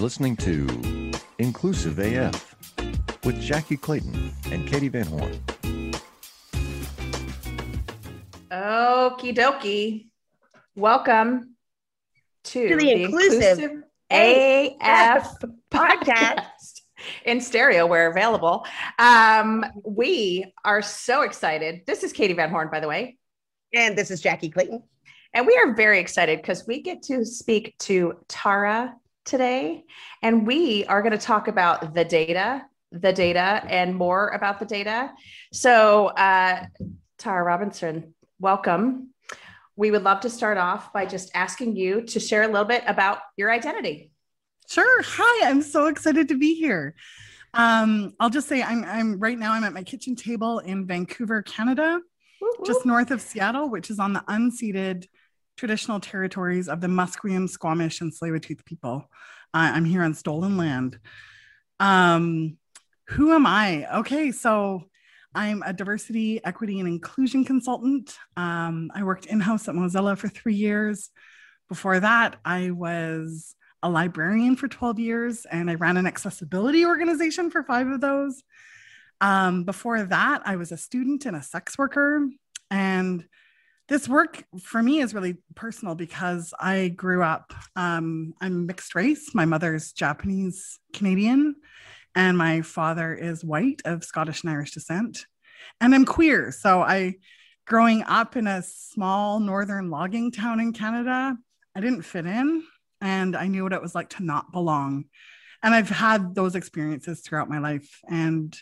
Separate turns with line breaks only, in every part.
You're listening to Inclusive AF with Jackie Clayton and Katie Van Horn.
Okie dokie. Welcome to,
To the Inclusive
AF
podcast.
in stereo where available. Um, we are so excited. This is Katie Van Horn, by the way.
And this is Jackie Clayton.
And we are very excited because we get to speak to Tara today. And we are going to talk about the data, the data, and more about the data. So, uh, Tara Robertson, welcome. We would love to start off by just asking you to share a little bit about your identity.
Sure. Hi, I'm so excited to be here. Um, I'll just say I'm I'm right now I'm at my kitchen table in Vancouver, Canada, just north of Seattle, which is on the unceded traditional territories of the Musqueam, Squamish, and Tsleil-Waututh people. Uh, I'm here on stolen land. Um, who am I? Okay, so I'm a diversity, equity, and inclusion consultant. Um, I worked in house at Mozilla for three years. Before that, I was a librarian for 12 years and I ran an accessibility organization for five of those. Um, before that, I was a student and a sex worker. And this work for me is really personal because I grew up, um, I'm mixed race. My mother's Japanese Canadian, and my father is white of Scottish and Irish descent. And I'm queer. So I, growing up in a small northern logging town in Canada, I didn't fit in and I knew what it was like to not belong. And I've had those experiences throughout my life. And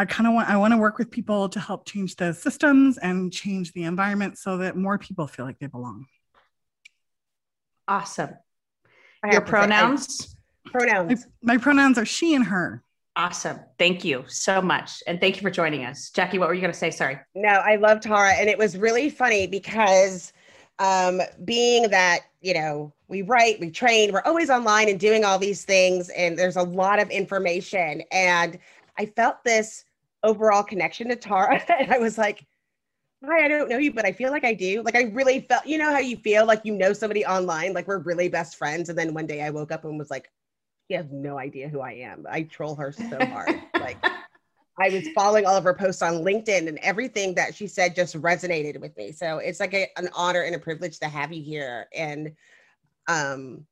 I kind of want I want to work with people to help change the systems and change the environment so that more people feel like they belong.
Awesome.
I
Your
have to say,
pronouns?
I- pronouns.
My, my pronouns are she and her.
Awesome. Thank you so much. And thank you for joining us. Jackie, what were you going to say? Sorry.
No, I love Tara. And it was really funny because um, being that, you know, we write, we train, we're always online and doing all these things, and there's a lot of information. And I felt this overall connection to Tara. And I was like, hi, I don't know you, but I feel like I do. Like I really felt, you know how you feel like you know somebody online, like we're really best friends. And then one day I woke up and was like, he has no idea who I am. I troll her so hard. like I was following all of her posts on LinkedIn and everything that she said just resonated with me. So it's like a, an honor and a privilege to have you here. And um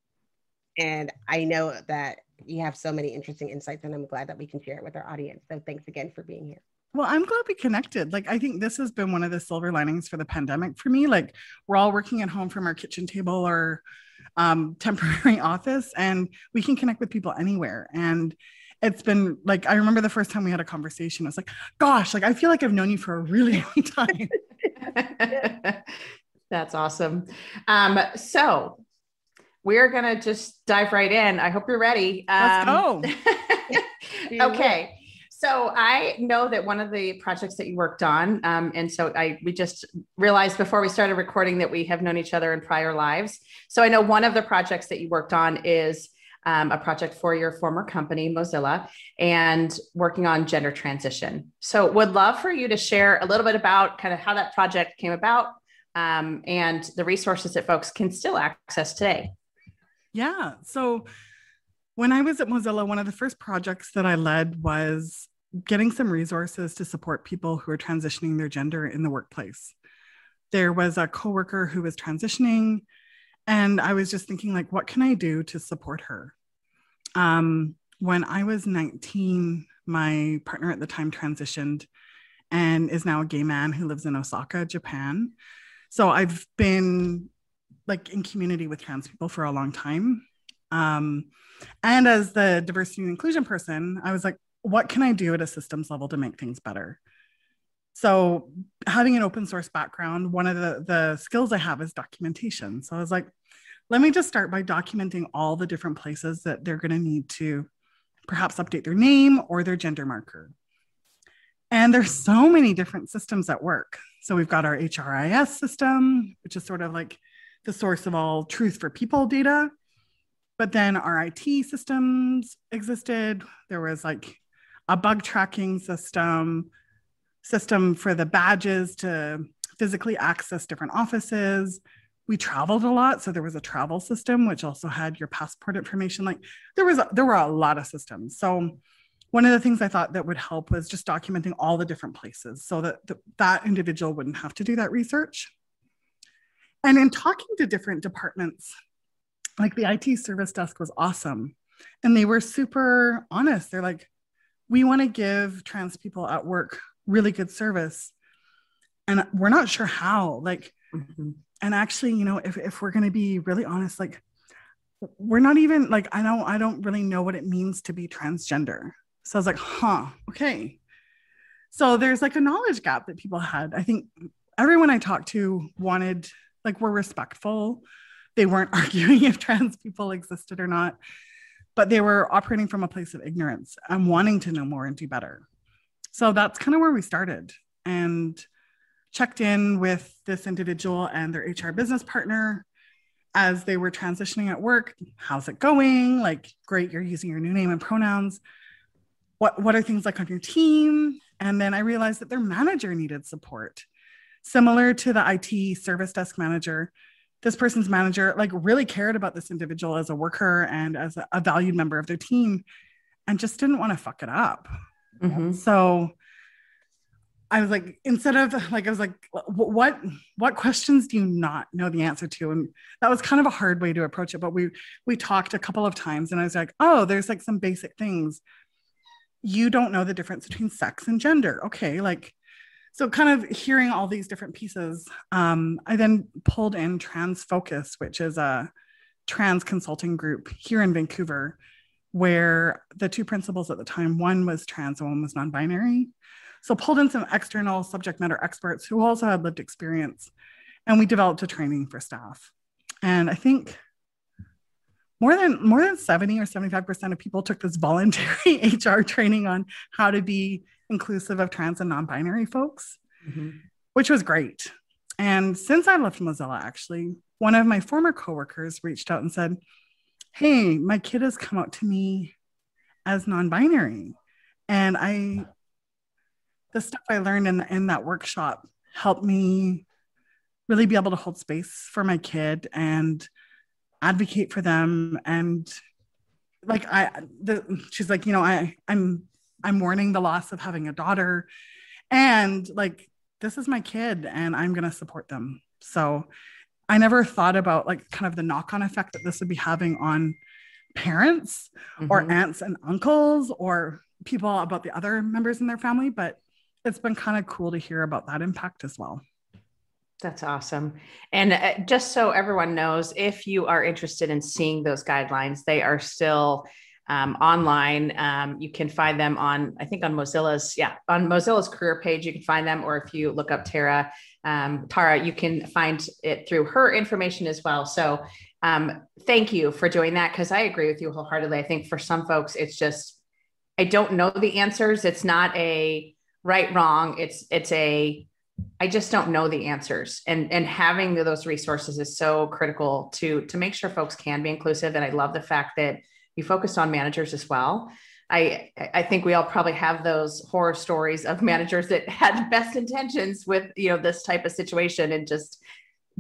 and I know that you have so many interesting insights and I'm glad that we can share it with our audience. So thanks again for being here.
Well, I'm glad we connected. Like, I think this has been one of the silver linings for the pandemic for me. Like, we're all working at home from our kitchen table or um, temporary office, and we can connect with people anywhere. And it's been like, I remember the first time we had a conversation, I was like, gosh, like, I feel like I've known you for a really long time.
That's awesome. Um, so we're going to just dive right in. I hope you're ready.
Let's
Um,
go.
okay. So I know that one of the projects that you worked on, um, and so I we just realized before we started recording that we have known each other in prior lives. So I know one of the projects that you worked on is um, a project for your former company, Mozilla, and working on gender transition. So would love for you to share a little bit about kind of how that project came about um, and the resources that folks can still access today.
Yeah. So when I was at Mozilla, one of the first projects that I led was getting some resources to support people who are transitioning their gender in the workplace. There was a coworker who was transitioning, and I was just thinking, like, what can I do to support her? Um, when I was 19, my partner at the time transitioned and is now a gay man who lives in Osaka, Japan. So I've been like in community with trans people for a long time. Um, and as the diversity and inclusion person, I was like, what can I do at a systems level to make things better? So, having an open source background, one of the, the skills I have is documentation. So, I was like, let me just start by documenting all the different places that they're going to need to perhaps update their name or their gender marker. And there's so many different systems at work. So, we've got our HRIS system, which is sort of like the source of all truth for people data. But then our IT systems existed. There was like a bug tracking system, system for the badges to physically access different offices. we traveled a lot so there was a travel system which also had your passport information like there was a, there were a lot of systems so one of the things i thought that would help was just documenting all the different places so that the, that individual wouldn't have to do that research and in talking to different departments like the it service desk was awesome. And they were super honest. They're like we want to give trans people at work really good service. And we're not sure how like mm-hmm. and actually you know if, if we're going to be really honest like we're not even like i don't i don't really know what it means to be transgender. So i was like huh okay. So there's like a knowledge gap that people had. I think everyone i talked to wanted like were respectful they weren't arguing if trans people existed or not but they were operating from a place of ignorance and wanting to know more and do better so that's kind of where we started and checked in with this individual and their HR business partner as they were transitioning at work. How's it going? Like, great, you're using your new name and pronouns. What, what are things like on your team? And then I realized that their manager needed support. Similar to the IT service desk manager, this person's manager like really cared about this individual as a worker and as a, valued member of their team and just didn't want to fuck it up. Mm-hmm. So I was like, instead of like, I was like, what, what questions do you not know the answer to? And that was kind of a hard way to approach it. But we, we talked a couple of times and I was like, oh, there's like some basic things. You don't know the difference between sex and gender. Okay. Like, so kind of hearing all these different pieces, um, I then pulled in Trans Focus, which is a trans consulting group here in Vancouver, where the two principals at the time, one was trans and one was non-binary so pulled in some external subject matter experts who also had lived experience, and we developed a training for staff. And I think more than more than 70 or 75% of people took this voluntary HR training on how to be inclusive of trans and non-binary folks, mm-hmm. which was great. And since I left Mozilla, actually, one of my former coworkers reached out and said, Hey, my kid has come out to me as non-binary. And I the stuff I learned in, in that workshop helped me really be able to hold space for my kid and advocate for them and like i the, she's like you know i i'm i'm mourning the loss of having a daughter and like this is my kid and i'm going to support them so i never thought about like kind of the knock-on effect that this would be having on parents mm-hmm. or aunts and uncles or people about the other members in their family but it's been kind of cool to hear about that impact as well.
That's awesome. And uh, just so everyone knows, if you are interested in seeing those guidelines, they are still um, online. Um, you can find them on, I think, on Mozilla's, yeah, on Mozilla's career page. You can find them, or if you look up Tara, um, Tara, you can find it through her information as well. So, um, thank you for doing that because I agree with you wholeheartedly. I think for some folks, it's just I don't know the answers. It's not a right wrong it's it's a i just don't know the answers and and having those resources is so critical to to make sure folks can be inclusive and i love the fact that you focused on managers as well I, I think we all probably have those horror stories of managers that had best intentions with you know this type of situation and just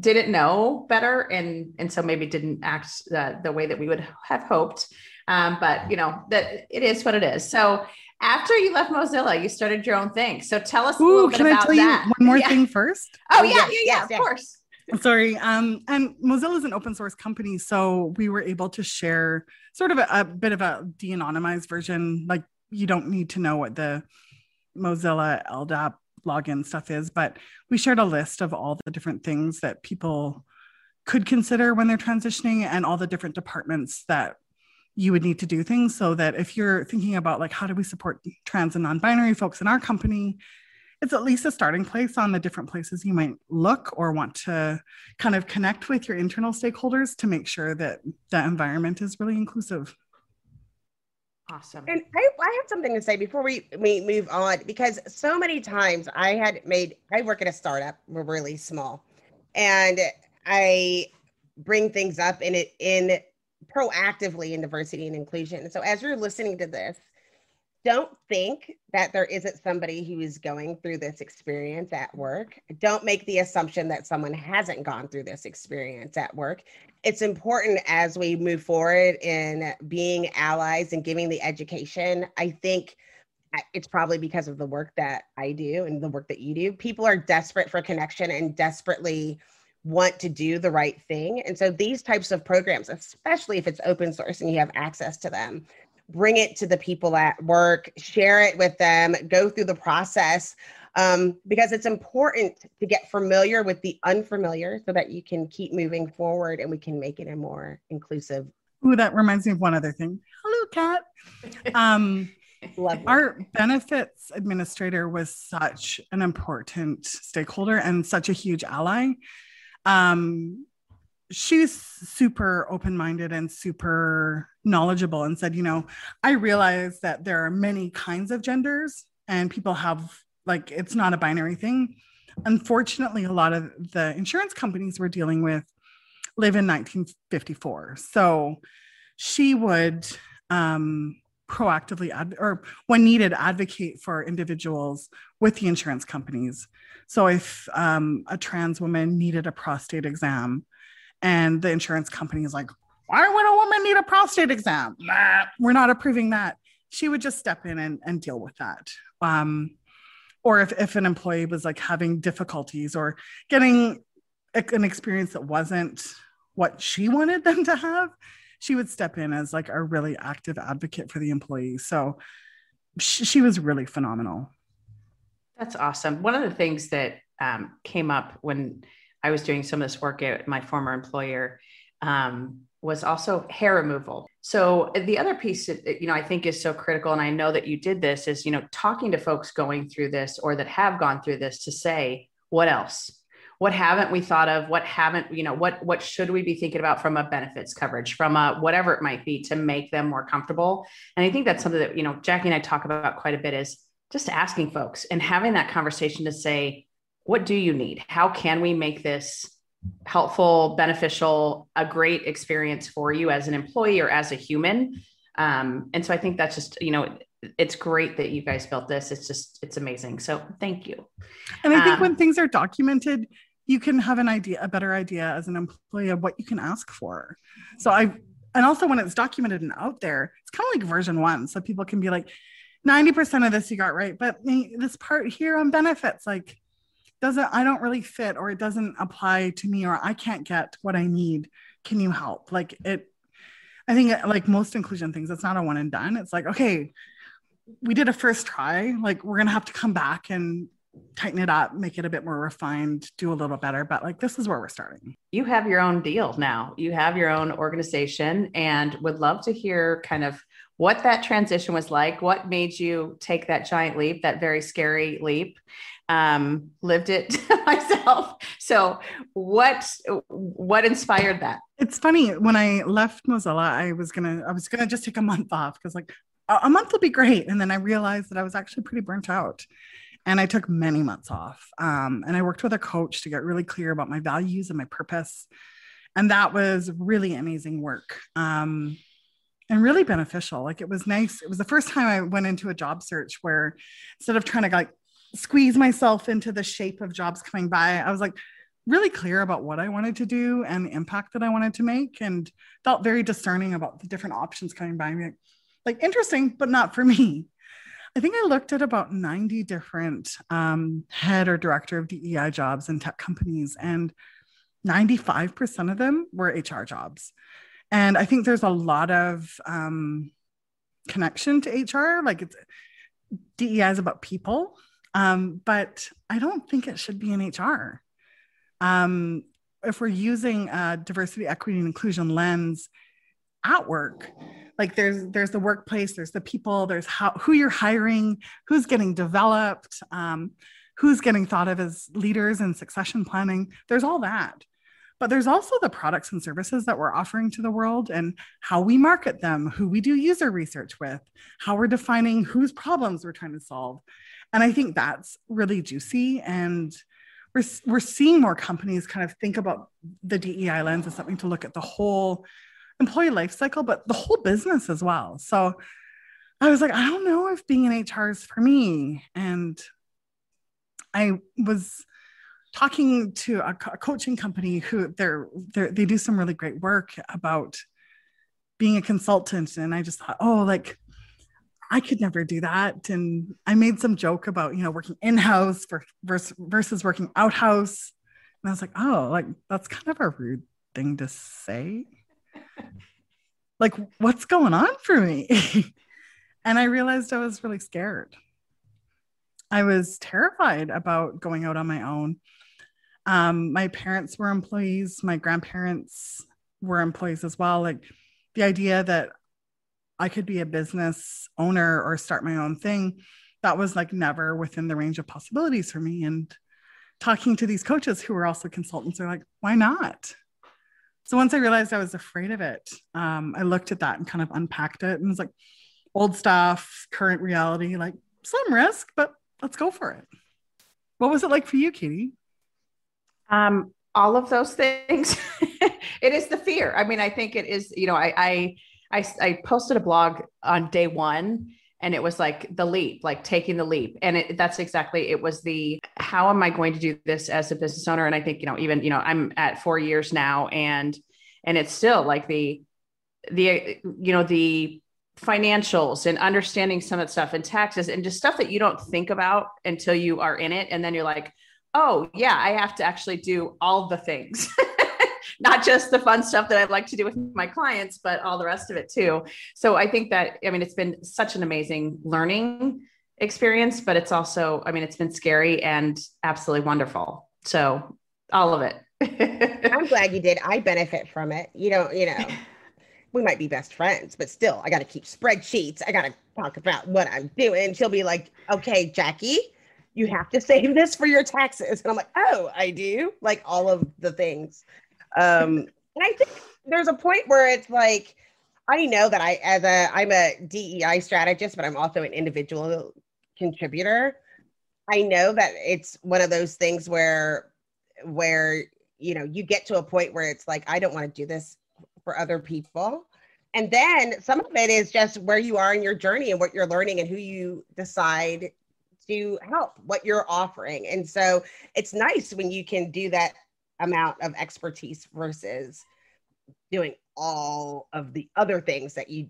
didn't know better and and so maybe didn't act uh, the way that we would have hoped um, but you know that it is what it is so after you left Mozilla, you started your own thing. So tell us Ooh, a little bit about that. I tell you
one more yeah. thing first?
Oh, yeah, yeah, yeah, yeah, of course.
Sorry. Um, and Mozilla is an open source company. So we were able to share sort of a, a bit of a de anonymized version. Like you don't need to know what the Mozilla LDAP login stuff is, but we shared a list of all the different things that people could consider when they're transitioning and all the different departments that you would need to do things so that if you're thinking about like how do we support trans and non-binary folks in our company it's at least a starting place on the different places you might look or want to kind of connect with your internal stakeholders to make sure that that environment is really inclusive
awesome
and I, I have something to say before we, we move on because so many times i had made i work at a startup we're really small and i bring things up in it in proactively in diversity and inclusion. So as you're listening to this, don't think that there isn't somebody who is going through this experience at work. Don't make the assumption that someone hasn't gone through this experience at work. It's important as we move forward in being allies and giving the education. I think it's probably because of the work that I do and the work that you do. People are desperate for connection and desperately want to do the right thing. And so these types of programs, especially if it's open source and you have access to them, bring it to the people at work, share it with them, go through the process um, because it's important to get familiar with the unfamiliar so that you can keep moving forward and we can make it a more inclusive.
Ooh, that reminds me of one other thing. Hello, Kat. Um, Our benefits administrator was such an important stakeholder and such a huge ally. Um, she's super open minded and super knowledgeable and said, you know, I realize that there are many kinds of genders and people have, like, it's not a binary thing. Unfortunately, a lot of the insurance companies we're dealing with live in 1954. So she would um, proactively ad- or when needed advocate for individuals with the insurance companies so if um, a trans woman needed a prostate exam and the insurance company is like, why would a woman need a prostate exam? Nah, we're not approving that. She would just step in and, and deal with that. Um, or if, if an employee was like having difficulties or getting an experience that wasn't what she wanted them to have, she would step in as like a really active advocate for the employee. So she, she was really phenomenal.
That's awesome. One of the things that um, came up when I was doing some of this work at my former employer um, was also hair removal. So uh, the other piece that you know I think is so critical, and I know that you did this, is you know talking to folks going through this or that have gone through this to say what else what haven't we thought of what haven't you know what what should we be thinking about from a benefits coverage from a whatever it might be to make them more comfortable and i think that's something that you know jackie and i talk about quite a bit is just asking folks and having that conversation to say what do you need? How can we make this helpful, beneficial, a great experience for you as an employee or as a human? Um, and so I think that's just, you know, it's great that you guys built this. It's just, it's amazing. So thank you.
And I think um, when things are documented, you can have an idea, a better idea as an employee of what you can ask for. So I, and also when it's documented and out there, it's kind of like version one. So people can be like, 90% of this you got right, but this part here on benefits, like, doesn't I don't really fit or it doesn't apply to me or I can't get what I need. Can you help? Like it I think like most inclusion things, it's not a one and done. It's like, okay, we did a first try. Like we're gonna have to come back and tighten it up, make it a bit more refined, do a little better. But like this is where we're starting.
You have your own deal now. You have your own organization and would love to hear kind of what that transition was like. What made you take that giant leap, that very scary leap? Um, lived it myself. So what what inspired that?
It's funny when I left Mozilla, I was gonna I was gonna just take a month off because like a month will be great, and then I realized that I was actually pretty burnt out. And I took many months off. Um, and I worked with a coach to get really clear about my values and my purpose. And that was really amazing work. Um, and really beneficial. Like it was nice. It was the first time I went into a job search where instead of trying to like squeeze myself into the shape of jobs coming by. I was like really clear about what I wanted to do and the impact that I wanted to make and felt very discerning about the different options coming by me. Like interesting, but not for me. I think I looked at about 90 different um, head or director of DEI jobs in tech companies, and 95% of them were HR jobs. And I think there's a lot of um, connection to HR. Like it's DEI is about people um, but I don't think it should be in HR. Um, if we're using a diversity, equity, and inclusion lens at work, like there's there's the workplace, there's the people, there's how who you're hiring, who's getting developed, um, who's getting thought of as leaders in succession planning. There's all that. But there's also the products and services that we're offering to the world and how we market them, who we do user research with, how we're defining whose problems we're trying to solve. And I think that's really juicy. And we're, we're seeing more companies kind of think about the DEI lens as something to look at the whole employee life cycle, but the whole business as well. So I was like, I don't know if being in HR is for me. And I was talking to a, co- coaching company who they're, they're they do some really great work about being a consultant and i just thought oh like i could never do that. And i made some joke about you know working in-house versus, versus working outhouse. And i was like oh like that's kind of a rude thing to say. Like what's going on for me? And i realized i was really scared. I was terrified about going out on my own. Um, my parents were employees. My grandparents were employees as well. Like the idea that I could be a business owner or start my own thing, that was like never within the range of possibilities for me. And talking to these coaches who were also consultants, they're like, why not? So once I realized I was afraid of it, um, I looked at that and kind of unpacked it and was like, old stuff, current reality, like some risk, but let's go for it. What was it like for you, Katie?
Um, all of those things. it is the fear. I mean, I think it is, you know, I, I, I, I posted a blog on day one and it was like the leap like taking the leap. And it, that's exactly it was the how am i going to do this as a business owner? And i think you know even you know i'm at four years now and and it's still like the the you know the financials and understanding some of the stuff and taxes and just stuff that you don't think about until you are in it. And then you're like oh yeah i have to actually do all the things not just the fun stuff that I like to do with my clients, but all the rest of it too. So I think that, I mean, it's been such an amazing learning experience, but it's also, I mean, it's been scary and absolutely wonderful. So all of it.
I'm glad you did. I benefit from it. You know, you know, we might be best friends, but still, I got to keep spreadsheets. I got to talk about what I'm doing. She'll be like, okay, Jackie, you have to save this for your taxes. And I'm like, oh, I do. Like all of the things. Um, and I think there's a point where it's like, I know that I, as a, I'm a DEI strategist, but I'm also an individual contributor. I know that it's one of those things where, where, you know, you get to a point where it's like, I don't want to do this for other people. And then some of it is just where you are in your journey and what you're learning and who you decide to help, what you're offering. And so it's nice when you can do that amount of expertise versus doing all of the other things that you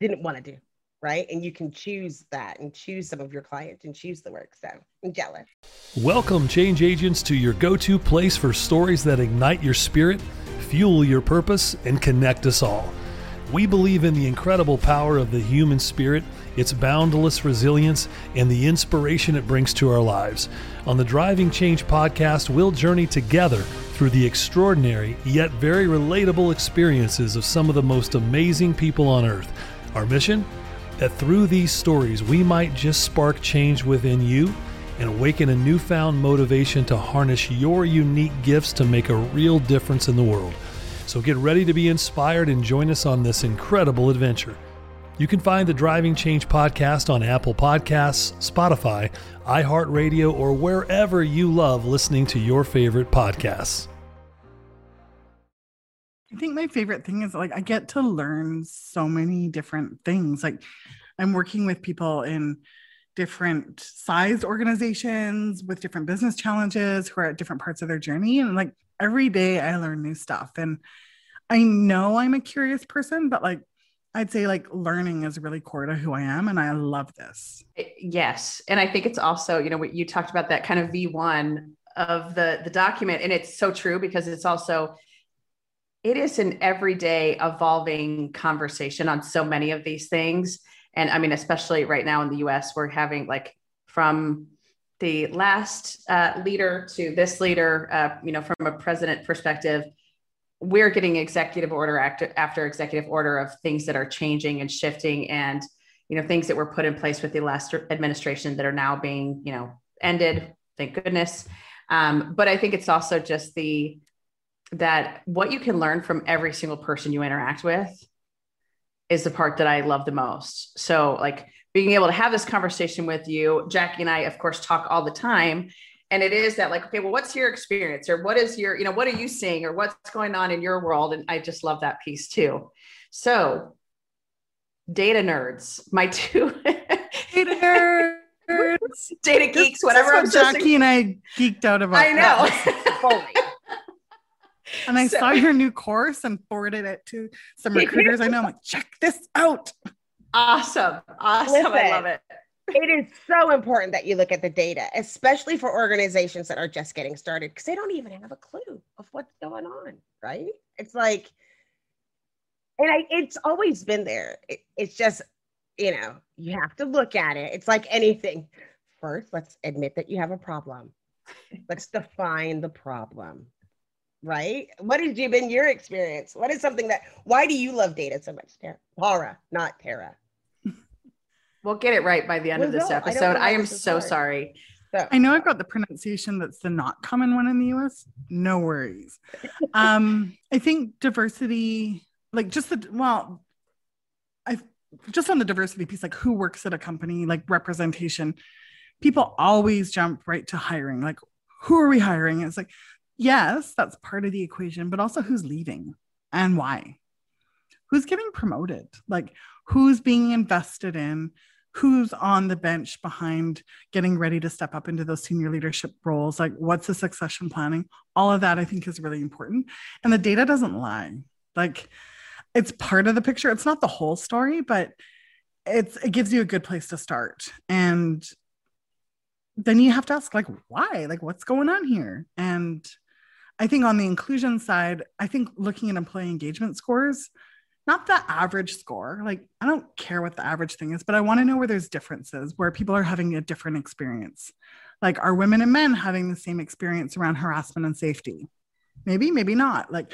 didn't want to do right? And you can choose that and choose some of your clients and choose the work so i'm jealous.
Welcome change agents to your go-to place for stories that ignite your spirit fuel your purpose and connect us all. We believe in the incredible power of the human spirit, its boundless resilience, and the inspiration it brings to our lives. On the Driving Change podcast, we'll journey together through the extraordinary yet very relatable experiences of some of the most amazing people on earth. Our mission? That through these stories, we might just spark change within you and awaken a newfound motivation to harness your unique gifts to make a real difference in the world. So get ready to be inspired and join us on this incredible adventure. You can find the Driving Change podcast on Apple Podcasts, Spotify, iHeartRadio, or wherever you love listening to your favorite podcasts.
I think my favorite thing is like I get to learn so many different things. Like I'm working with people in different sized organizations with different business challenges who are at different parts of their journey. And like every day I learn new stuff. And I know I'm a curious person, but like I'd say like learning is really core to who I am. And I love this.
Yes. And I think it's also, you know, what you talked about that kind of V1 of the the document. And it's so true because it's also it is an everyday evolving conversation on so many of these things. And I mean, especially right now in the US, we're having like from the last uh, leader to this leader, uh, you know, from a president perspective, we're getting executive order after, after executive order of things that are changing and shifting and you know things that were put in place with the last administration that are now being you know ended. Thank goodness. Um, but i think it's also just the that what you can learn from every single person you interact with is the part that i love the most. So like being able to have this conversation with you jackie and i of course talk all the time and it is that like okay well what's your experience or what is your you know what are you seeing or what's going on in your world and i just love that piece too so data nerds, my two
data nerds,
data geeks, whatever.
I'm Jackie and I geeked out about.
I know.
and I so, saw your new course and forwarded it to some recruiters. I know. I'm like, check this out.
Awesome. Awesome. Listen, I love it.
It is so important that you look at the data, especially for organizations that are just getting started, because they don't even have a clue of what's going on, right? It's like, and I, it's always been there. It, it's just, you know, you have to look at it. It's like anything. First, let's admit that you have a problem. Let's define the problem right? What has been your experience? What is something that why do you love data so much, Tara? Laura, not Tara.
We'll get it right by the end well, of this no, episode. I, I am so sorry.
So. I know I've got the pronunciation that's the not common one in the US. No worries. um, I think diversity, like just the well, I just on the diversity piece, like who works at a company, like representation. People always jump right to hiring. Like, who are we hiring? It's like, yes, that's part of the equation, but also who's leaving and why. Who's getting promoted? Like, who's being invested in? Who's on the bench behind getting ready to step up into those senior leadership roles? Like, what's the succession planning? All of that I think is really important. And the data doesn't lie. Like, it's part of the picture. It's not the whole story, but it's it gives you a good place to start. And then you have to ask like why like what's going on here and I think on the inclusion side, I think looking at employee engagement scores, not the average score. Like, I don't care what the average thing is, but I want to know where there's differences, where people are having a different experience. Like, are women and men having the same experience around harassment and safety? Maybe, maybe not. Like,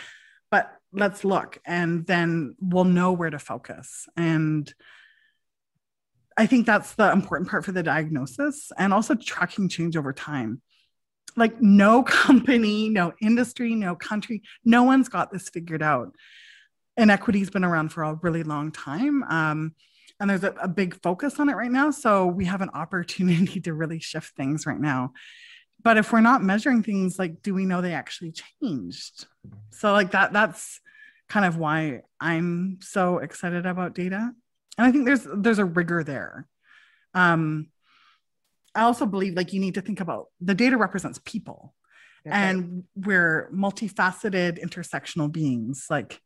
but let's look and then we'll know where to focus. And I think that's the important part for the diagnosis and also tracking change over time like no company, no industry, no country, no one's got this figured out. Inequity's been around for a really long time. Um, and there's a, a big focus on it right now. So we have an opportunity to really shift things right now. But if we're not measuring things, like, do we know they actually changed? So, like, that, that's kind of why I'm so excited about data. And I think there's there's a rigor there. Um, I also believe like you need to think about the data represents people okay. and we're multifaceted intersectional beings. Like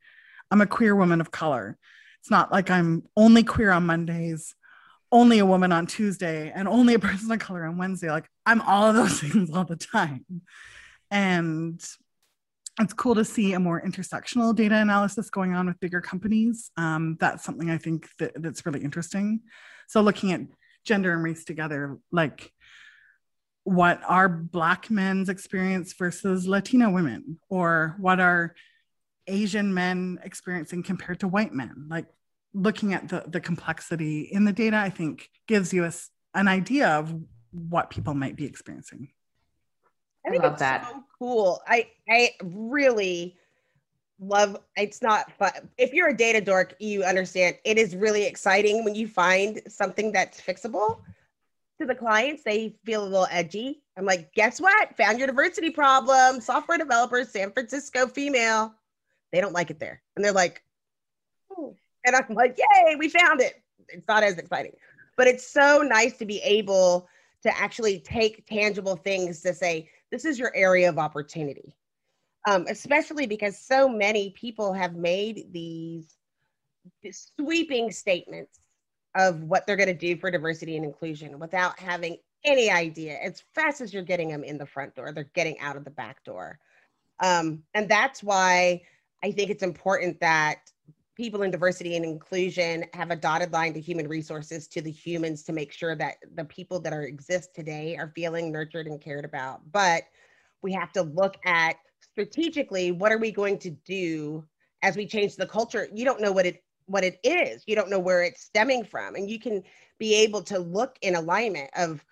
I'm a queer woman of color. It's not like I'm only queer on Mondays, only a woman on Tuesday, and only a person of color on Wednesday. Like I'm all of those things all the time. And it's cool to see a more intersectional data analysis going on with bigger companies. Um, that's something I think that, that's really interesting. So looking at gender and race together like what are black men's experience versus latino women or what are asian men experiencing compared to white men. Like looking at the, the complexity in the data i think gives you a, an idea of what people might be experiencing.
I think I it's that. so cool. I i really love it's not but if you're a data dork you understand it is really exciting when you find something that's fixable to the clients. They feel a little edgy. I'm like guess what? Found your diversity problem. Software developers san francisco female they don't like it there and they're like oh. and i'm like yay we found it it's not as exciting but it's so nice to be able to actually take tangible things to say this is your area of opportunity um, especially because so many people have made these sweeping statements of what they're going to do for diversity and inclusion without having any idea. As fast as you're getting them in the front door, they're getting out of the back door. Um, and that's why I think it's important that people in diversity and inclusion have a dotted line to human resources to the humans to make sure that the people that are exist today are feeling nurtured and cared about. But we have to look at strategically what are we going to do as we change the culture? You don't know what it what it is. You don't know where it's stemming from. And you can be able to look in alignment of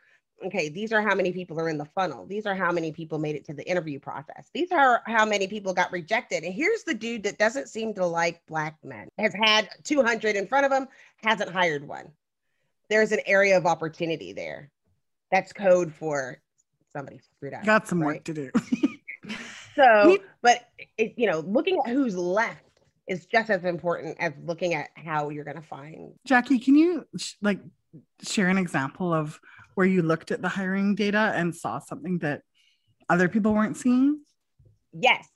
okay these are how many people are in the funnel. These are how many people made it to the interview process. These are how many people got rejected. And here's the dude that doesn't seem to like black men. Has had 200 in front of him hasn't hired one. There's an area of opportunity there. That's code for somebody screwed up
got some right? work to do.
So, but it, you know, looking at who's left is just as important as looking at how you're going to find.
Jackie, can you sh- like share an example of where you looked at the hiring data and saw something that other people weren't seeing?
Yes.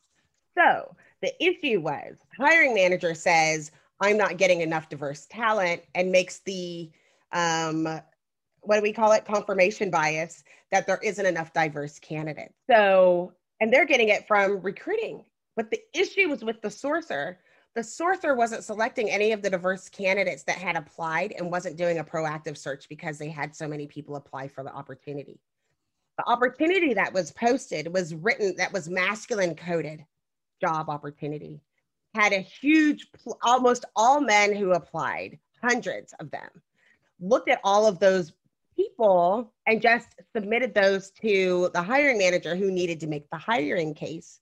So the issue was hiring manager says, I'm not getting enough diverse talent and makes the um, what do we call it confirmation bias that there isn't enough diverse candidates so and they're getting it from recruiting but the issue was with the sourcer the sourcer wasn't selecting any of the diverse candidates that had applied and wasn't doing a proactive search because they had so many people apply for the opportunity. The opportunity that was posted was written that was masculine coded job opportunity. Had a huge almost all men who applied hundreds of them looked at all of those people and just submitted those to the hiring manager who needed to make the hiring case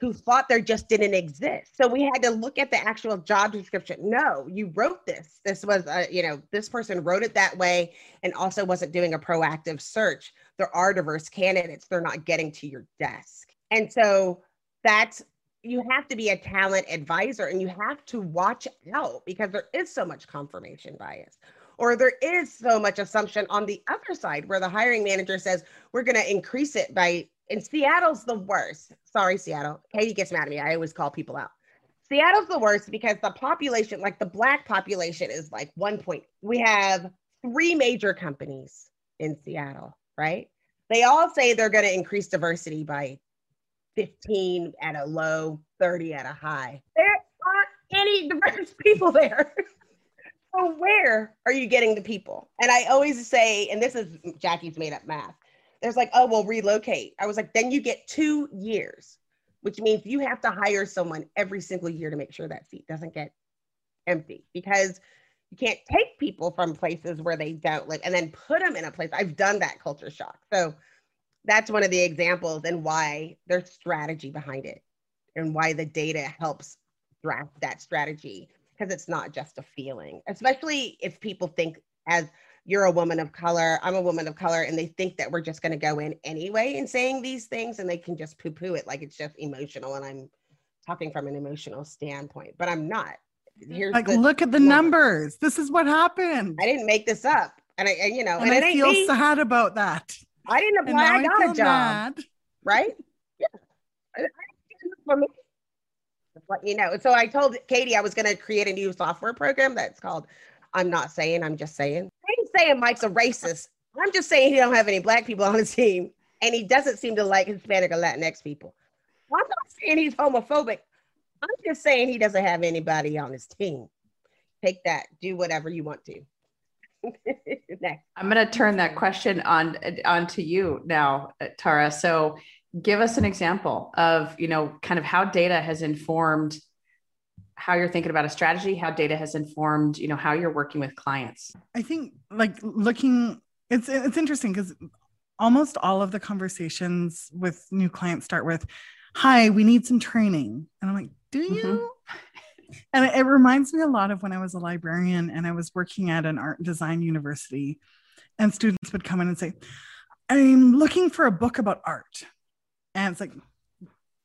who thought there just didn't exist. So we had to look at the actual job description. No, you wrote this. This was a, you know, this person wrote it that way and also wasn't doing a proactive search. There are diverse candidates, they're not getting to your desk. And so that's you have to be a talent advisor and you have to watch out because there is so much confirmation bias or there is so much assumption on the other side where the hiring manager says we're going to increase it by and seattle's the worst. Sorry seattle. Katie gets mad at me. I always call people out. Seattle's the worst because the population like the black population is like one point we have three major companies in seattle right? They all say they're going to increase diversity by 15 at a low 30 at a high. There aren't any diverse people there. So where are you getting the people? And I always say, and this is Jackie's made up math. There's like, oh, well, relocate. I was like, then you get two years, which means you have to hire someone every single year to make sure that seat doesn't get empty because you can't take people from places where they don't live and then put them in a place. I've done that culture shock. So that's one of the examples and why there's strategy behind it and why the data helps draft that strategy because it's not just a feeling, especially if people think as you're a woman of color, I'm a woman of color, and they think that we're just going to go in anyway and saying these things and they can just poo poo it like it's just emotional. And I'm talking from an emotional standpoint, but I'm not. Mm-hmm.
Here's like, the, look at the numbers. This is what happened.
I didn't make this up. And I, you know,
and, and I feel sad about that.
I didn't apply. I got I a job. Mad. Right? Yeah. For me, let you know. So I told Katie I was going to create a new software program that's called I'm not saying, I'm just saying. I ain't saying Mike's a racist. I'm just saying he don't have any black people on his team and he doesn't seem to like Hispanic or Latinx people. I'm not saying he's homophobic. I'm just saying he doesn't have anybody on his team. Take that, do whatever you want to. Next.
I'm going to turn that question on on to you now, Tara. So give us an example of you know kind of how data has informed how you're thinking about a strategy how data has informed you know how you're working with clients
i think like looking it's it's interesting because almost all of the conversations with new clients start with hi we need some training and i'm like do you mm-hmm. and it, it reminds me a lot of when i was a librarian and i was working at an art design university and students would come in and say i'm looking for a book about art and it's like,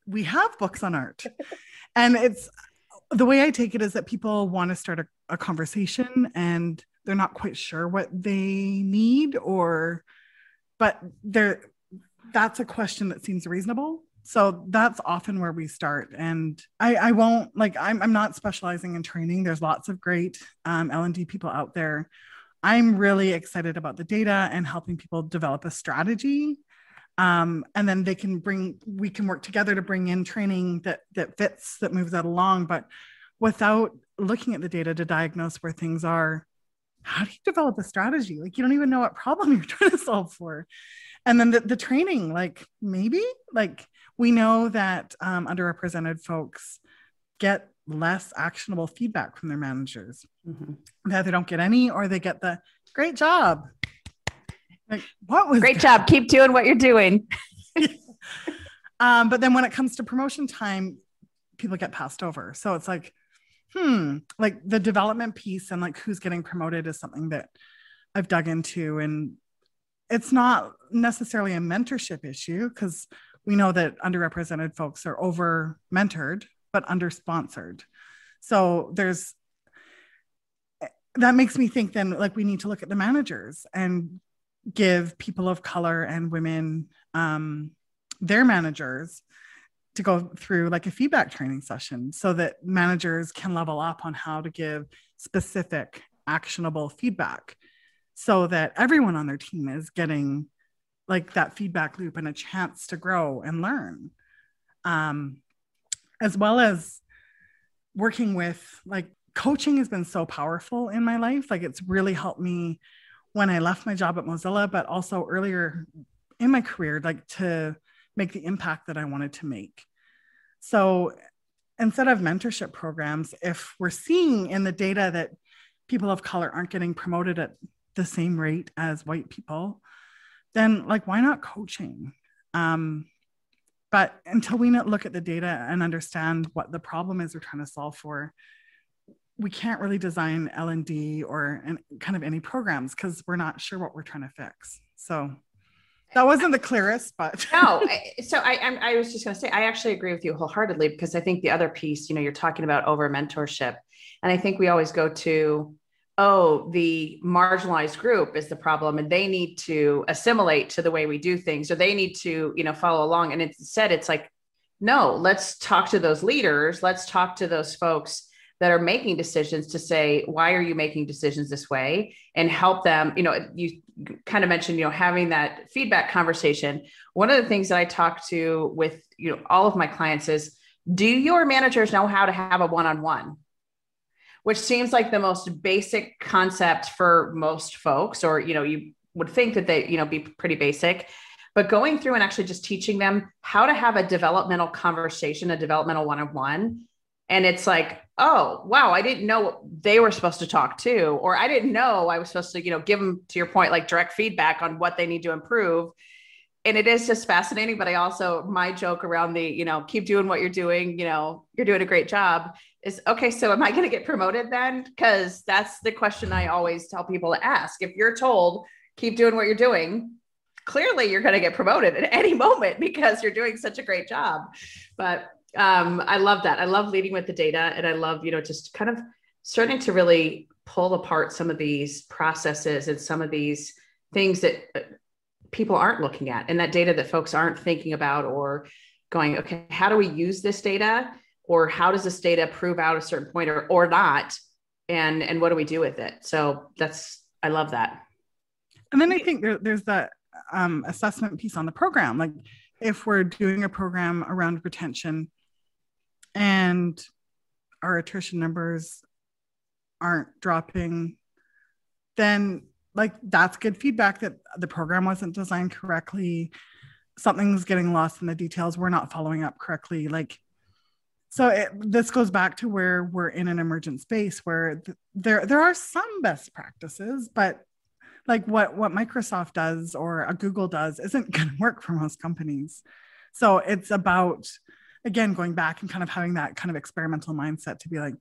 we have books on art. and it's the way I take it is that people want to start a, a conversation and they're not quite sure what they need or, but they're, that's a question that seems reasonable. So that's often where we start. And i, I won't like I'm, I'm not specializing in training. There's lots of great um, l&d people out there. I'm really excited about the data and helping people develop a strategy um, and then they can bring we can work together to bring in training that that fits that moves that along. But without looking at the data to diagnose where things are how do you develop a strategy? Like you don't even know what problem you're trying to solve for. And then the, the training like maybe like we know that um, underrepresented folks get less actionable feedback from their managers. Mm-hmm. that they don't get any or they get the great job
like, what was great that? job? Keep doing what you're doing.
um, but then when it comes to promotion time, people get passed over. So it's like, hmm, like the development piece and like who's getting promoted is something that I've dug into. And it's not necessarily a mentorship issue because we know that underrepresented folks are over mentored, but under sponsored. So there's that makes me think then like we need to look at the managers and give people of color and women um, their managers to go through like a feedback training session so that managers can level up on how to give specific actionable feedback so that everyone on their team is getting like that feedback loop and a chance to grow and learn. Um, as well as working with like coaching has been so powerful in my life. Like it's really helped me when i left my job at mozilla but also earlier in my career like to make the impact that i wanted to make. So instead of mentorship programs if we're seeing in the data that people of color aren't getting promoted at the same rate as white people then like why not coaching? Um, but until we look at the data and understand what the problem is we're trying to solve for we can't really design l&d or kind of any programs because we're not sure what we're trying to fix so that wasn't the clearest but
no I, so I, I was just going to say i actually agree with you wholeheartedly because i think the other piece you know you're talking about over mentorship and i think we always go to oh, the marginalized group is the problem and they need to assimilate to the way we do things or they need to, you know, follow along. And instead, it's like, no, let's talk to those leaders. Let's talk to those folks that are making decisions to say, why are you making decisions this way? And help them, you know, you kind of mentioned, you know, having that feedback conversation. One of the things that I talk to with, you know, all of my clients is, do your managers know how to have a one-on-one? which seems like the most basic concept for most folks, or, you know, you would think that they, you know, be pretty basic. But going through and actually just teaching them how to have a developmental conversation, a developmental one on one. And it's like, oh, wow, I didn't know they were supposed to talk to, or I didn't know I was supposed to, you know, give them, to your point, like direct feedback on what they need to improve. And it is just fascinating but i also my joke around the you know keep doing what you're doing you know you're doing a great job is okay so am i going to get promoted then? Because that's the question i always tell people to ask. If you're told keep doing what you're doing clearly you're going to get promoted at any moment because you're doing such a great job. But um, i love that. I love leading with the data and i love you know just kind of starting to really pull apart some of these processes and some of these things that uh, people aren't looking at and that data that folks aren't thinking about or going okay how do we use this data? Or how does this data prove out a certain point or, or not? And and what do we do with it? So that's i love that.
And then i think there, there's that um, assessment piece on the program. Like if we're doing a program around retention and our attrition numbers aren't dropping then like that's good feedback that the program wasn't designed correctly. Something's getting lost in the details. We're not following up correctly. Like so it, this goes back to where we're in an emergent space where th- there there are some best practices but like what what microsoft does or a google does isn't going to work for most companies. So it's about again going back and kind of having that kind of experimental mindset to be like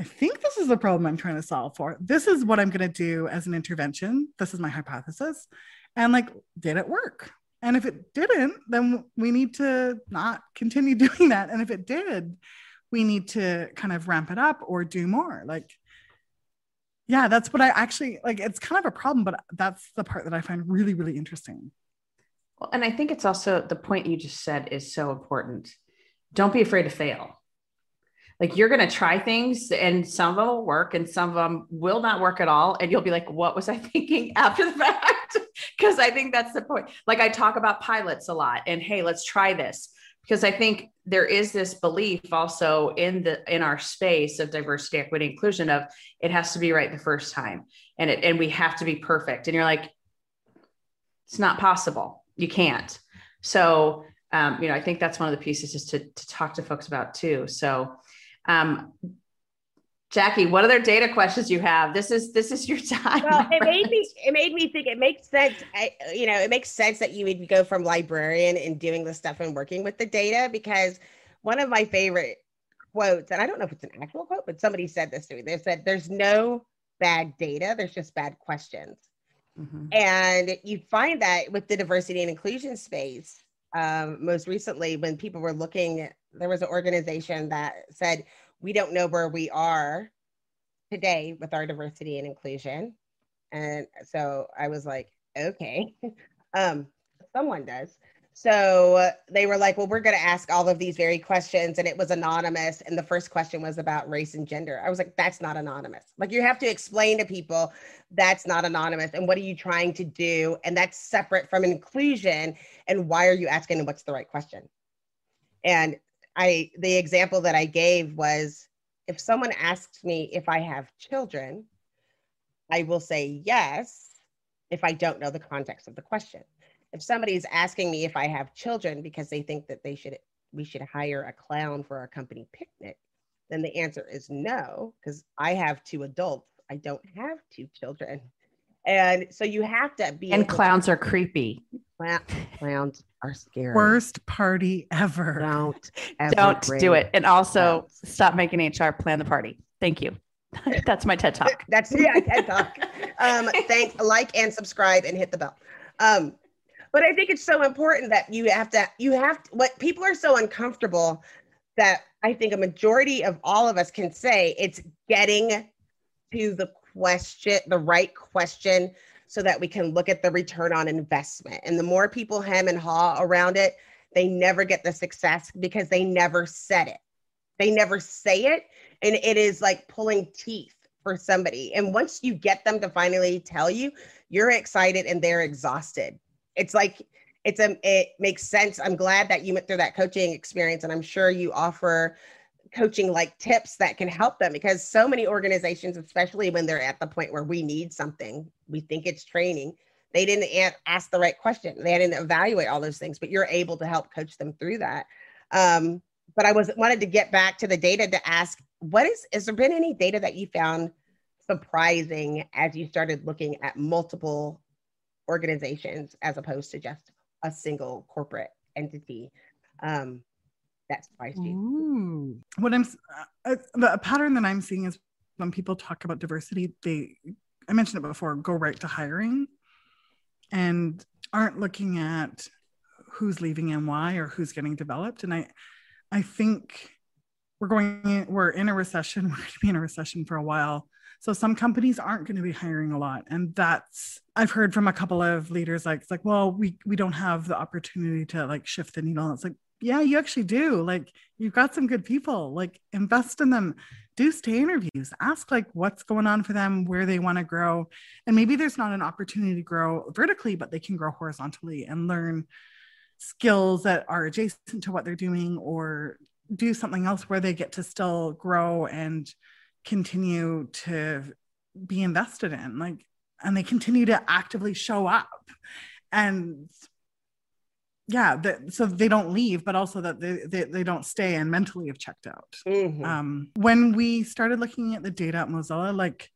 I think this is the problem I'm trying to solve for. This is what I'm going to do as an intervention. This is my hypothesis. And like, did it work? And if it didn't, then we need to not continue doing that. And if it did, we need to kind of ramp it up or do more. Like, yeah, that's what I actually like. It's kind of a problem, but that's the part that I find really, really interesting.
Well, and I think it's also the point you just said is so important. Don't be afraid to fail. Like you're going to try things and some of them will work and some of them will not work at all. And you'll be like what was i thinking after the fact? Because i think that's the point. Like i talk about pilots a lot and hey let's try this. Because i think there is this belief also in the in our space of diversity equity inclusion of it has to be right the first time and it and we have to be perfect. And you're like it's not possible. You can't. So um, you know i think that's one of the pieces just to, to talk to folks about too so um, Jackie, what other data questions you have? This is this is your time.
Well, it made me it made me think it makes sense. I, you know, it makes sense that you would go from librarian and doing the stuff and working with the data because one of my favorite quotes, and I don't know if it's an actual quote, but somebody said this to me. They said, "There's no bad data. There's just bad questions." Mm-hmm. And you find that with the diversity and inclusion space, um, most recently when people were looking there was an organization that said we don't know where we are today with our diversity and inclusion. And so I was like, okay, um, someone does. So they were like, well, we're going to ask all of these very questions. And it was anonymous. And the first question was about race and gender. I was like, that's not anonymous. Like, you have to explain to people that's not anonymous. And what are you trying to do? And that's separate from inclusion. And why are you asking? what's the right question? And I, the example that I gave was if someone asks me if I have children, I will say yes if I don't know the context of the question if somebody is asking me if I have children because they think that they should we should hire a clown for our company picnic, then the answer is no, because I have two adults. I don't have two children. And so you have to be
And clowns to- are creepy.
clowns are scary.
Worst party ever.
Don't
don't do it. And also clowns. stop making HR plan the party. Thank you. That's my TED talk.
That's yeah, TED talk. Um, thanks, like and subscribe and hit the bell. Um, but I think it's so important that you have to, you have to, what people are so uncomfortable that I think a majority of all of us can say it's getting to the question, the right question, so that we can look at the return on investment. And the more people hem and haw around it, they never get the success because they never said it. They never say it. And it is like pulling teeth for somebody. And once you get them to finally tell you, you're excited and they're exhausted it's like it's a it makes sense. I'm glad that you went through that coaching experience, and I'm sure you offer coaching like tips that can help them because so many organizations, especially when they're at the point where we need something, we think it's training. They didn't ask the right question. They didn't evaluate all those things, but you're able to help coach them through that. Um, but I was wanted to get back to the data to ask, what is, has there been any data that you found surprising as you started looking at multiple organizations as opposed to just a single corporate entity. Um, that's spicy.
What I'm uh, the pattern that I'm seeing is when people talk about diversity, they I mentioned it before, go right to hiring, and aren't looking at who's leaving and why or who's getting developed. And I I think we're going in, we're in a recession. We're going to be in a recession for a while. So some companies aren't going to be hiring a lot. And that's I've heard from a couple of leaders like it's like, well, we we don't have the opportunity to like shift the needle. And it's like, yeah, you actually do. Like you've got some good people. Like invest in them. Do stay interviews. Ask like what's going on for them, where they want to grow. And maybe there's not an opportunity to grow vertically, but they can grow horizontally and learn skills that are adjacent to what they're doing or do something else where they get to still grow and continue to be invested in like and they continue to actively show up. And yeah that, so they don't leave but also that they, they, they don't stay and mentally have checked out. Mm-hmm. um, when we started looking at the data at mozilla like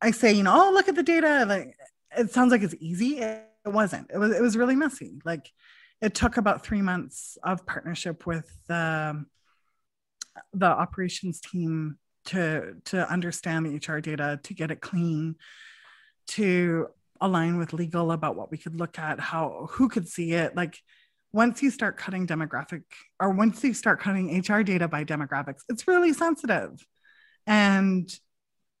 i say you know oh look at the data like it sounds like it's easy. It, it wasn't. It was it was really messy. Like it took about three months of partnership with um, the operations team to to understand the HR data, to get it clean, to align with legal about what we could look at, how who could see it. Like once you start cutting demographic or once you start cutting HR data by demographics, it's really sensitive. And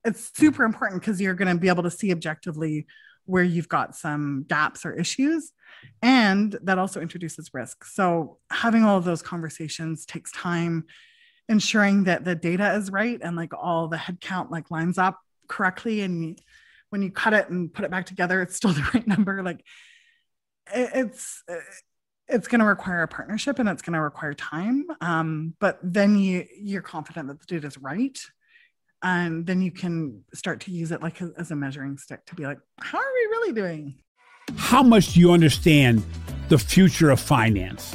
it's super important because you're going to be able to see objectively where you've got some gaps or issues. And that also introduces risk. So having all of those conversations takes time ensuring that the data is right and like all the head count like lines up correctly and when you cut it and put it back together it's still the right number like it's it's going to require a partnership and it's going to require time um, but then you you're confident that the data is right and then you can start to use it like a, as a measuring stick to be like how are we really doing?
How much do you understand the future of finance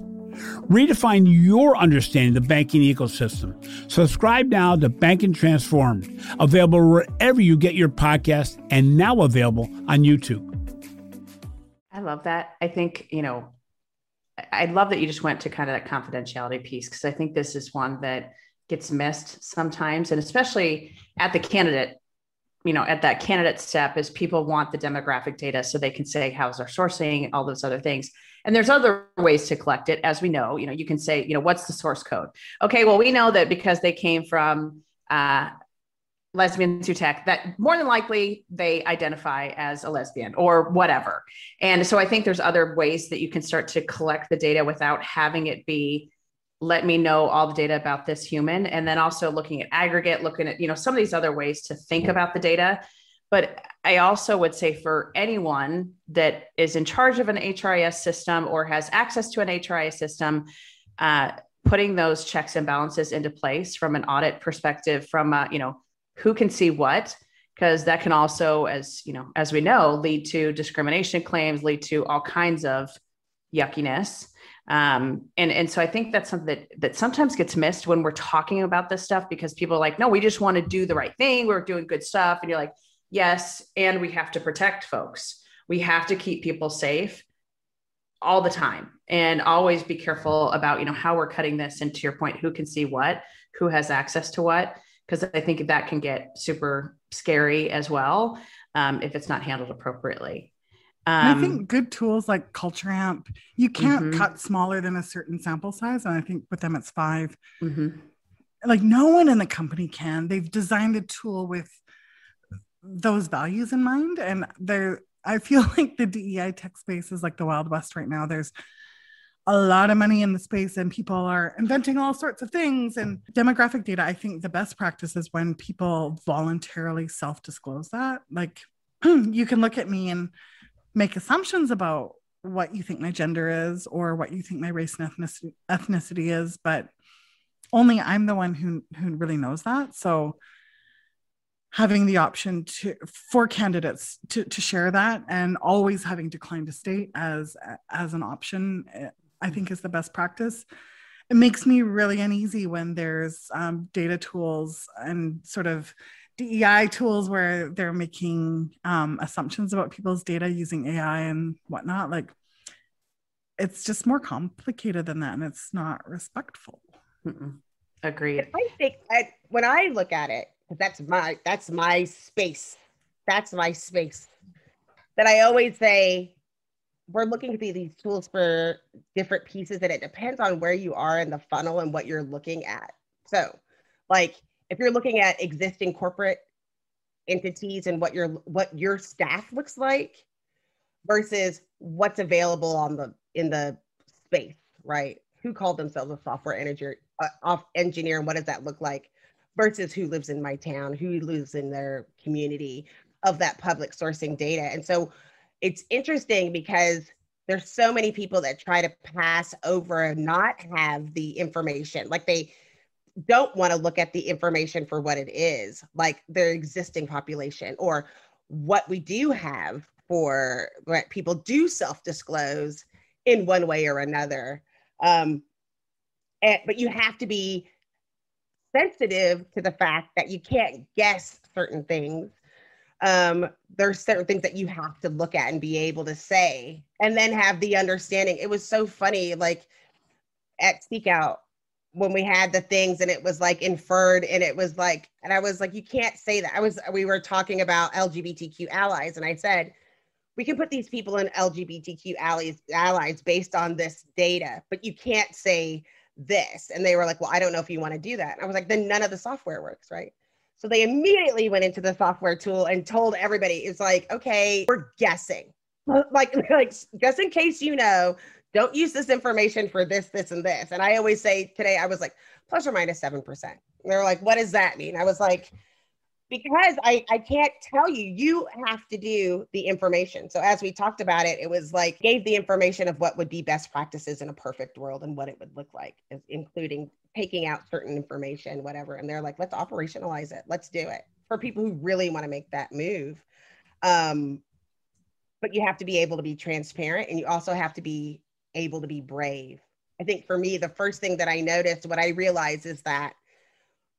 Redefine your understanding of the banking ecosystem. Subscribe now to Banking Transformed, available wherever you get your podcast and now available on YouTube.
I love that. I think, you know, I love that you just went to kind of that confidentiality piece because I think this is one that gets missed sometimes, and especially at the candidate, you know, at that candidate step, is people want the demographic data so they can say how's our sourcing, all those other things. And there's other ways to collect it, as we know. You know, you can say, you know, what's the source code? Okay, well, we know that because they came from uh, lesbians who tech that more than likely they identify as a lesbian or whatever. And so I think there's other ways that you can start to collect the data without having it be let me know all the data about this human and then also looking at aggregate looking at you know some of these other ways to think about the data but i also would say for anyone that is in charge of an hris system or has access to an hris system uh, putting those checks and balances into place from an audit perspective from uh, you know who can see what because that can also as you know as we know lead to discrimination claims lead to all kinds of yuckiness. Um, and and so i think that's something that that sometimes gets missed when we're talking about this stuff because people are like no we just want to do the right thing. We're doing good stuff. And you're like yes and we have to protect folks we have to keep people safe all the time and always be careful about you know how we're cutting this and to your point who can see what who has access to what because I think that can get super scary as well um, if it's not handled appropriately.
Um, I think good tools like Culture Amp, you can't mm-hmm. cut smaller than a certain sample size. And I think with them, it's 5 mm-hmm. Like no one in the company can. They've designed a tool with those values in mind. And they're, I feel like the DEI tech space is like the Wild West right now. There's a lot of money in the space and people are inventing all sorts of things and demographic data i think the best practice is when people voluntarily self-disclose that like you can look at me and make assumptions about what you think my gender is or what you think my race and ethnicity, ethnicity is but only i'm the one who who really knows that so having the option to for candidates to, to share that and always having declined to state as as an option eh, I think is the best practice. It makes me really uneasy when there's um, data tools and sort of DEI tools where they're making um, assumptions about people's data using AI and whatnot. Like, it's just more complicated than that, and it's not respectful.
Mm-mm. Agreed.
I think I, when I look at it, that's my that's my space. That's my space. That I always say we're looking at these tools for different pieces and it depends on where you are in the funnel and what you're looking at. So, like if you're looking at existing corporate entities and what your what your staff looks like versus what's available on the in the space, right? Who called themselves a software engineer uh, off engineer and what does that look like versus who lives in my town, who lives in their community of that public sourcing data. And so it's interesting because there's so many people that try to pass over and not have the information like they don't want to look at the information for what it is like their existing population or what we do have for what people do self-disclose in one way or another um, and, but you have to be sensitive to the fact that you can't guess certain things um, there's certain things that you have to look at and be able to say and then have the understanding. It was so funny, like at SeekOut when we had the things and it was like inferred and it was like, and I was like, you can't say that. I was, we were talking about LGBTQ allies, and I said, we can put these people in LGBTQ allies allies based on this data, but you can't say this. And they were like, well, I don't know if you want to do that. And I was like, then none of the software works, right? So they immediately went into the software tool and told everybody, it's like, okay, we're guessing. Like, like just in case you know, don't use this information for this, this, and this. And I always say today, I was like, plus or minus 7%. And they're like, what does that mean? I was like, because I, I can't tell you, you have to do the information. So as we talked about it, it was like gave the information of what would be best practices in a perfect world and what it would look like, including taking out certain information, whatever. And they're like, let's operationalize it. Let's do it for people who really want to make that move. Um, but you have to be able to be transparent and you also have to be able to be brave I think for me, the first thing that I noticed, what I realized is that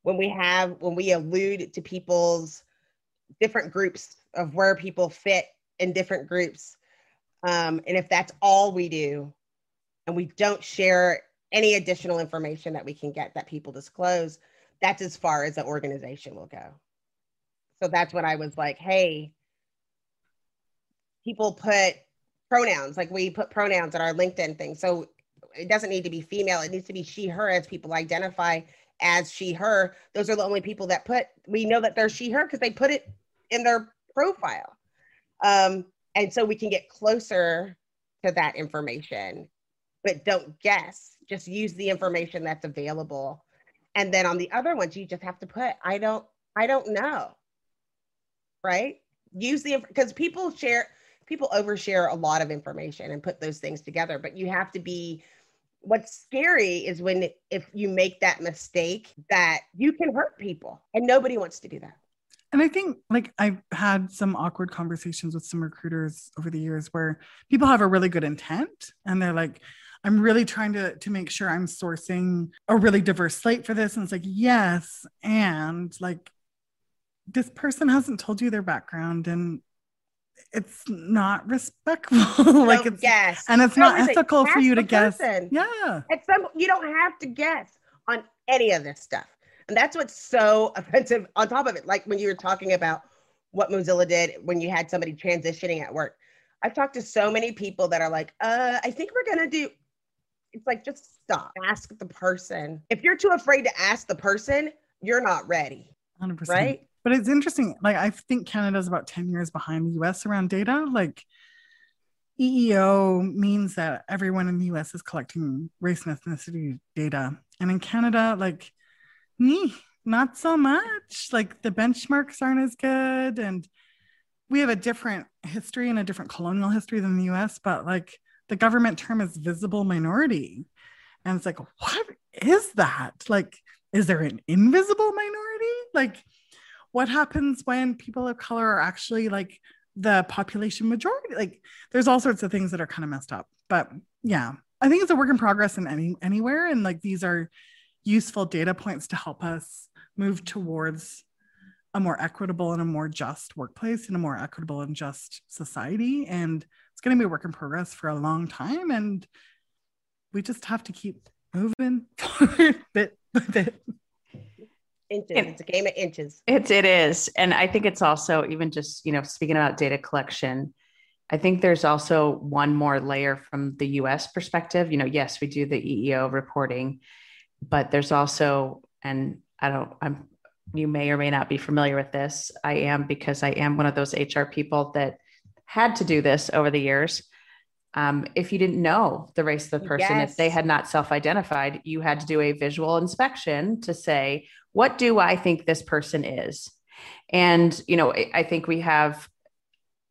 when we have, when we allude to people's different groups of where people fit in different groups, um, and if that's all we do, and we don't share any additional information that we can get that people disclose, that's as far as the organization will go. So that's when I was like, hey, people put pronouns, like we put pronouns in our LinkedIn thing. So it doesn't need to be female, it needs to be she, her as people identify as she, her. Those are the only people that put, we know that they're she, her because they put it in their profile. Um, and so we can get closer to that information, but don't guess, just use the information that's available. And then on the other ones, you just have to put, I don't, I don't know. Right? Use the because people share people overshare a lot of information and put those things together, but you have to be what's scary is when if you make that mistake that you can hurt people and nobody wants to do that.
And i think like i've had some awkward conversations with some recruiters over the years where people have a really good intent and they're like i'm really trying to to make sure i'm sourcing a really diverse slate for this. And it's like yes and like this person hasn't told you their background and it's not respectful. like it's
guess.
and it's not ethical for you to guess.
Person.
Yeah.
At some you don't have to guess on any of this stuff. And that's what's so offensive on top of it. Like when you were talking about what Mozilla did when you had somebody transitioning at work. I've talked to so many people that are like, uh, I think we're gonna do it's like just stop. Ask the person. If you're too afraid to ask the person, you're not ready. 100%. Right?
But it's interesting. Like I think Canada's about 10 years behind the US around data. Like EEO means that everyone in the US is collecting race and ethnicity data. And in Canada, like me, not so much. Like the benchmarks aren't as good. And we have a different history and a different colonial history than the US, but like the government term is visible minority. And it's like, what is that? Like, is there an invisible minority? Like, what happens when people of color are actually like the population majority like there's all sorts of things that are kind of messed up but yeah. I think it's a work in progress in any anywhere and like these are useful data points to help us move towards a more equitable and a more just workplace and a more equitable and just society and it's going to be a work in progress for a long time and we just have to keep moving bit by bit
inches. it's a game of inches.
It's it is, and I think it's also even just you know speaking about data collection. I think there's also one more layer from the U.S. perspective. You know, yes, we do the EEO reporting, but there's also, and I don't, I'm, you may or may not be familiar with this. I am because I am one of those HR people that had to do this over the years. Um, if you didn't know the race of the person, yes. if they had not self identified, you had to do a visual inspection to say, what do I think this person is? And, you know, I think we have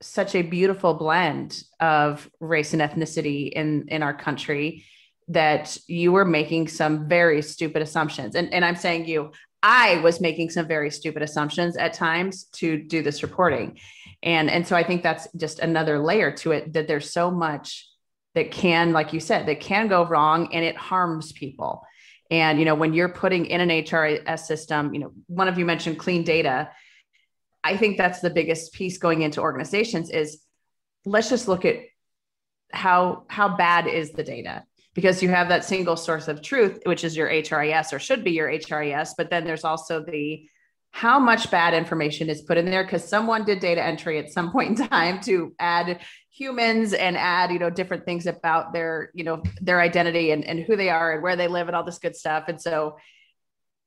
such a beautiful blend of race and ethnicity in, in our country that you were making some very stupid assumptions. And, and I'm saying you, I was making some very stupid assumptions at times to do this reporting. And, and so I think that's just another layer to it that there's so much that can, like you said, that can go wrong and it harms people. And, you know, when you're putting in an HRIS system, you know, one of you mentioned clean data. I think that's the biggest piece going into organizations is let's just look at how how bad is the data because you have that single source of truth which is your HRIS or should be your HRIS but then there's also the how much bad information is put in there because someone did data entry at some point in time to add humans and add you know different things about their you know their identity and, and who they are and where they live and all this good stuff. And so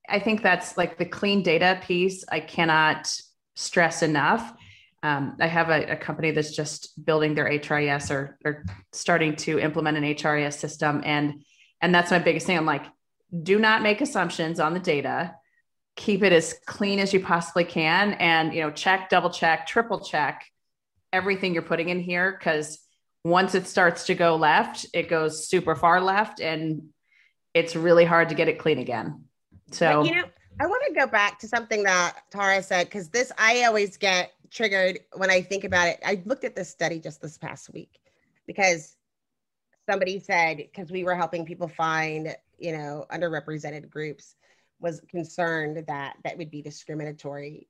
i think that's like the clean data piece i cannot stress enough. Um, i have a, a, company that's just building their hris or, or starting to implement an hris system. And and that's my biggest thing. I'm like do not make assumptions on the data keep it as clean as you possibly can and you know check double check triple check everything you're putting in here because once it starts to go left it goes super far left and it's really hard to get it clean again. So
but, you know i want to go back to something that tara said because this i always get triggered when i think about it. I looked at this study just this past week because somebody said because we were helping people find you know underrepresented groups was concerned that that would be discriminatory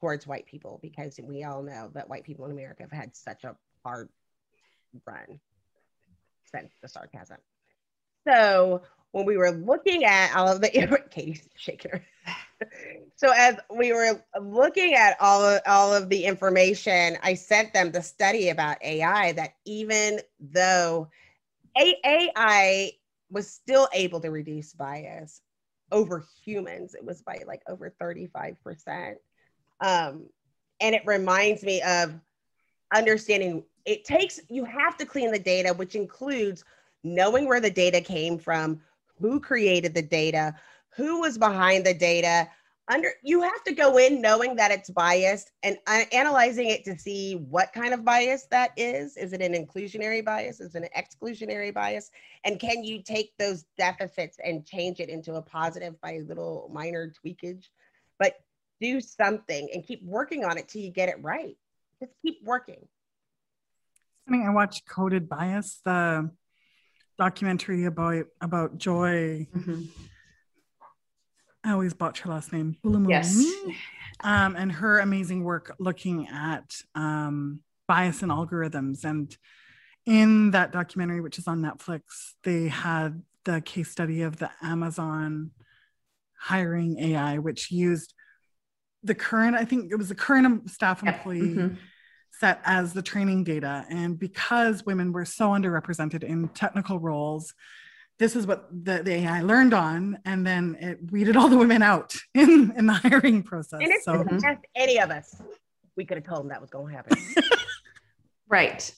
towards white people because we all know that white people in America have had such a hard run. Sense the sarcasm. So when we were looking at all of the Katie's shaking her. so as we were looking at all of all of the information, I sent them the study about AI that even though AI was still able to reduce bias over humans, it was by like over 35%. Um, and it reminds me of understanding it takes you have to clean the data which includes knowing where the data came from who created the data who was behind the data under you have to go in knowing that it's biased and uh, analyzing it to see what kind of bias that is. Is it an inclusionary bias? Is it an exclusionary bias? And can you take those deficits and change it into a positive by little minor tweakage? But do something and keep working on it till you get it right. Just keep working.
I mean, I watched Coded Bias, the documentary about about Joy. Mm-hmm. I always botch her last name.
Yes.
Um, and her amazing work looking at um, bias in algorithms. And in that documentary, which is on Netflix, they had the case study of the Amazon hiring AI, which used the current, I think it was the current staff employee. Mm-hmm set as the training data. And because women were so underrepresented in technical roles, this is what the, the AI learned on, and then it weeded all the women out in, in the hiring process.
And it's so ask any of us, we could have told them that was going to happen.
right.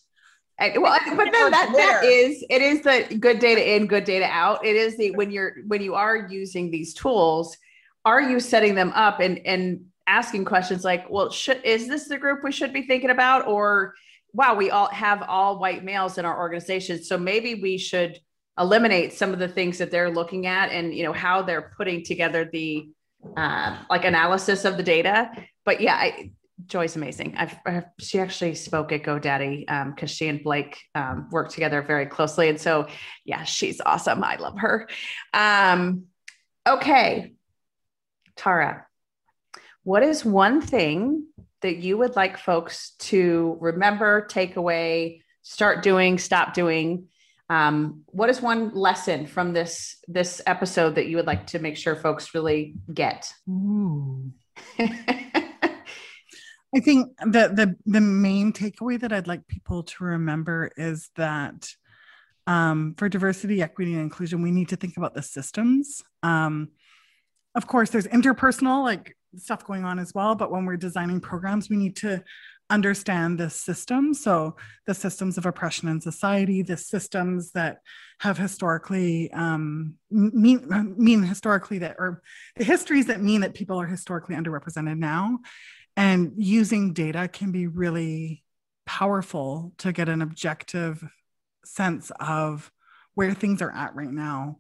And, well, but then that, that is it is the good data in, good data out. It is the when you're when you are using these tools, are you setting them up and and asking questions like, well, should is this the group we should be thinking about? Or wow, we all have all white males in our organization. So maybe we should eliminate some of the things that they're looking at and you know how they're putting together the uh, like analysis of the data. But yeah, I, Joy's amazing. I've, I've, she actually spoke at GoDaddy because um, she and Blake um, work together very closely, and so yeah, she's awesome. I love her. Um, okay, Tara, what is one thing that you would like folks to remember, take away, start doing, stop doing? Um, what is one lesson from this this episode that you would like to make sure folks really get?
I think the the the main takeaway that I'd like people to remember is that um, for diversity, equity, and inclusion, we need to think about the systems. Um, of course, there's interpersonal, like stuff going on as well. But when we're designing programs, we need to understand the system. So the systems of oppression in society, the systems that have historically um, mean mean historically that or the histories that mean that people are historically underrepresented now. And using data can be really powerful to get an objective sense of where things are at right now.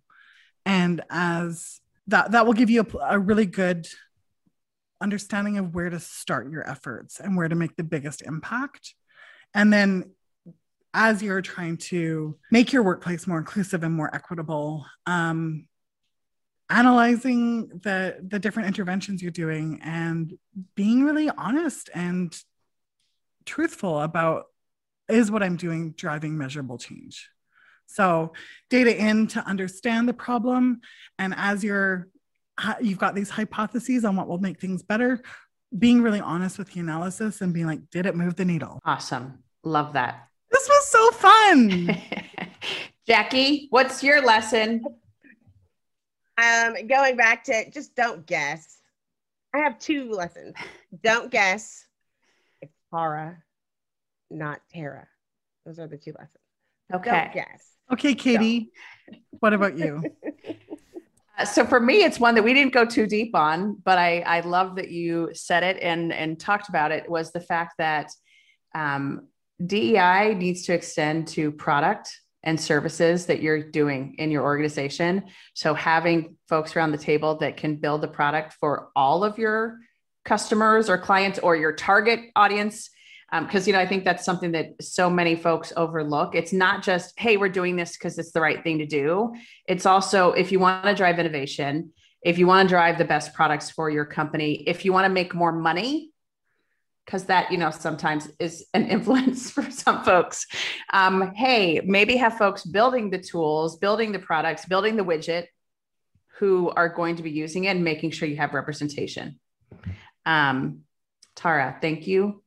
And as that that will give you a, a really good understanding of where to start your efforts and where to make the biggest impact. And then as you're trying to make your workplace more inclusive and more equitable, um, analyzing the the different interventions you're doing and being really honest and truthful about is what I'm doing driving measurable change. So data in to understand the problem, and as you're you've got these hypotheses on what will make things better. Being really honest with the analysis and being like did it move the needle?
Awesome. Love that.
This was so fun.
Jackie what's your lesson?
Um going back to just don't guess. I have two lessons. Don't guess. It's tara not tara. Those are the two lessons.
Okay.
don't guess.
Okay katie what about you
so for me, it's one that we didn't go too deep on, but I, I love that you said it and, and talked about it was the fact that um, DEI needs to extend to product and services that you're doing in your organization. So having folks around the table that can build a product for all of your customers or clients or your target audience because um, you know i think that's something that so many folks overlook. It's not just hey we're doing this because it's the right thing to do. It's also if you want to drive innovation if you want to drive the best products for your company if you want to make more money because that you know sometimes is an influence for some folks. Um, hey maybe have folks building the tools building the products building the widget who are going to be using it and making sure you have representation. Um, tara thank you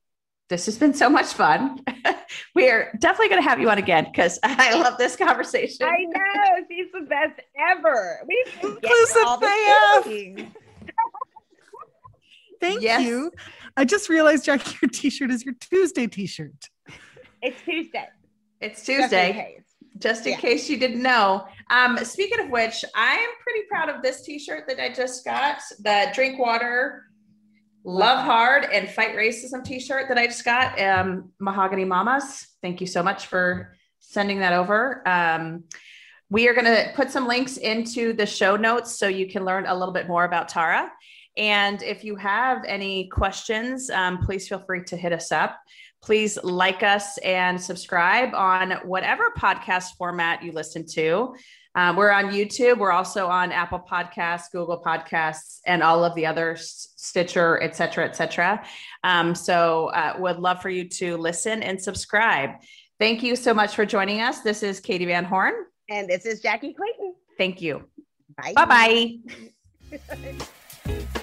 this has been so much fun. we are definitely going to have you on again because I love this conversation.
I know she's the best ever. We
inclusive Thank yes. you. I just realized, Jackie, your T-shirt is your Tuesday T-shirt.
It's Tuesday.
It's Tuesday. Just in, case. you didn't know. Um, speaking of which, I am pretty proud of this T-shirt that I just got. The drink water Love Hard and Fight Racism t shirt that I just got. Um, Mahogany Mamas. Thank you so much for sending that over. Um, we are going to put some links into the show notes so you can learn a little bit more about Tara. And if you have any questions, um, please feel free to hit us up. Please like us and subscribe on whatever podcast format you listen to. Um, we're on YouTube. We're also on Apple Podcasts, Google Podcasts, and all of the other Stitcher, et cetera, et cetera. Um, so, uh, would love for you to listen and subscribe. Thank you so much for joining us. This is Katie Van Horn.
And this is Jackie Clayton.
Thank you. Bye bye.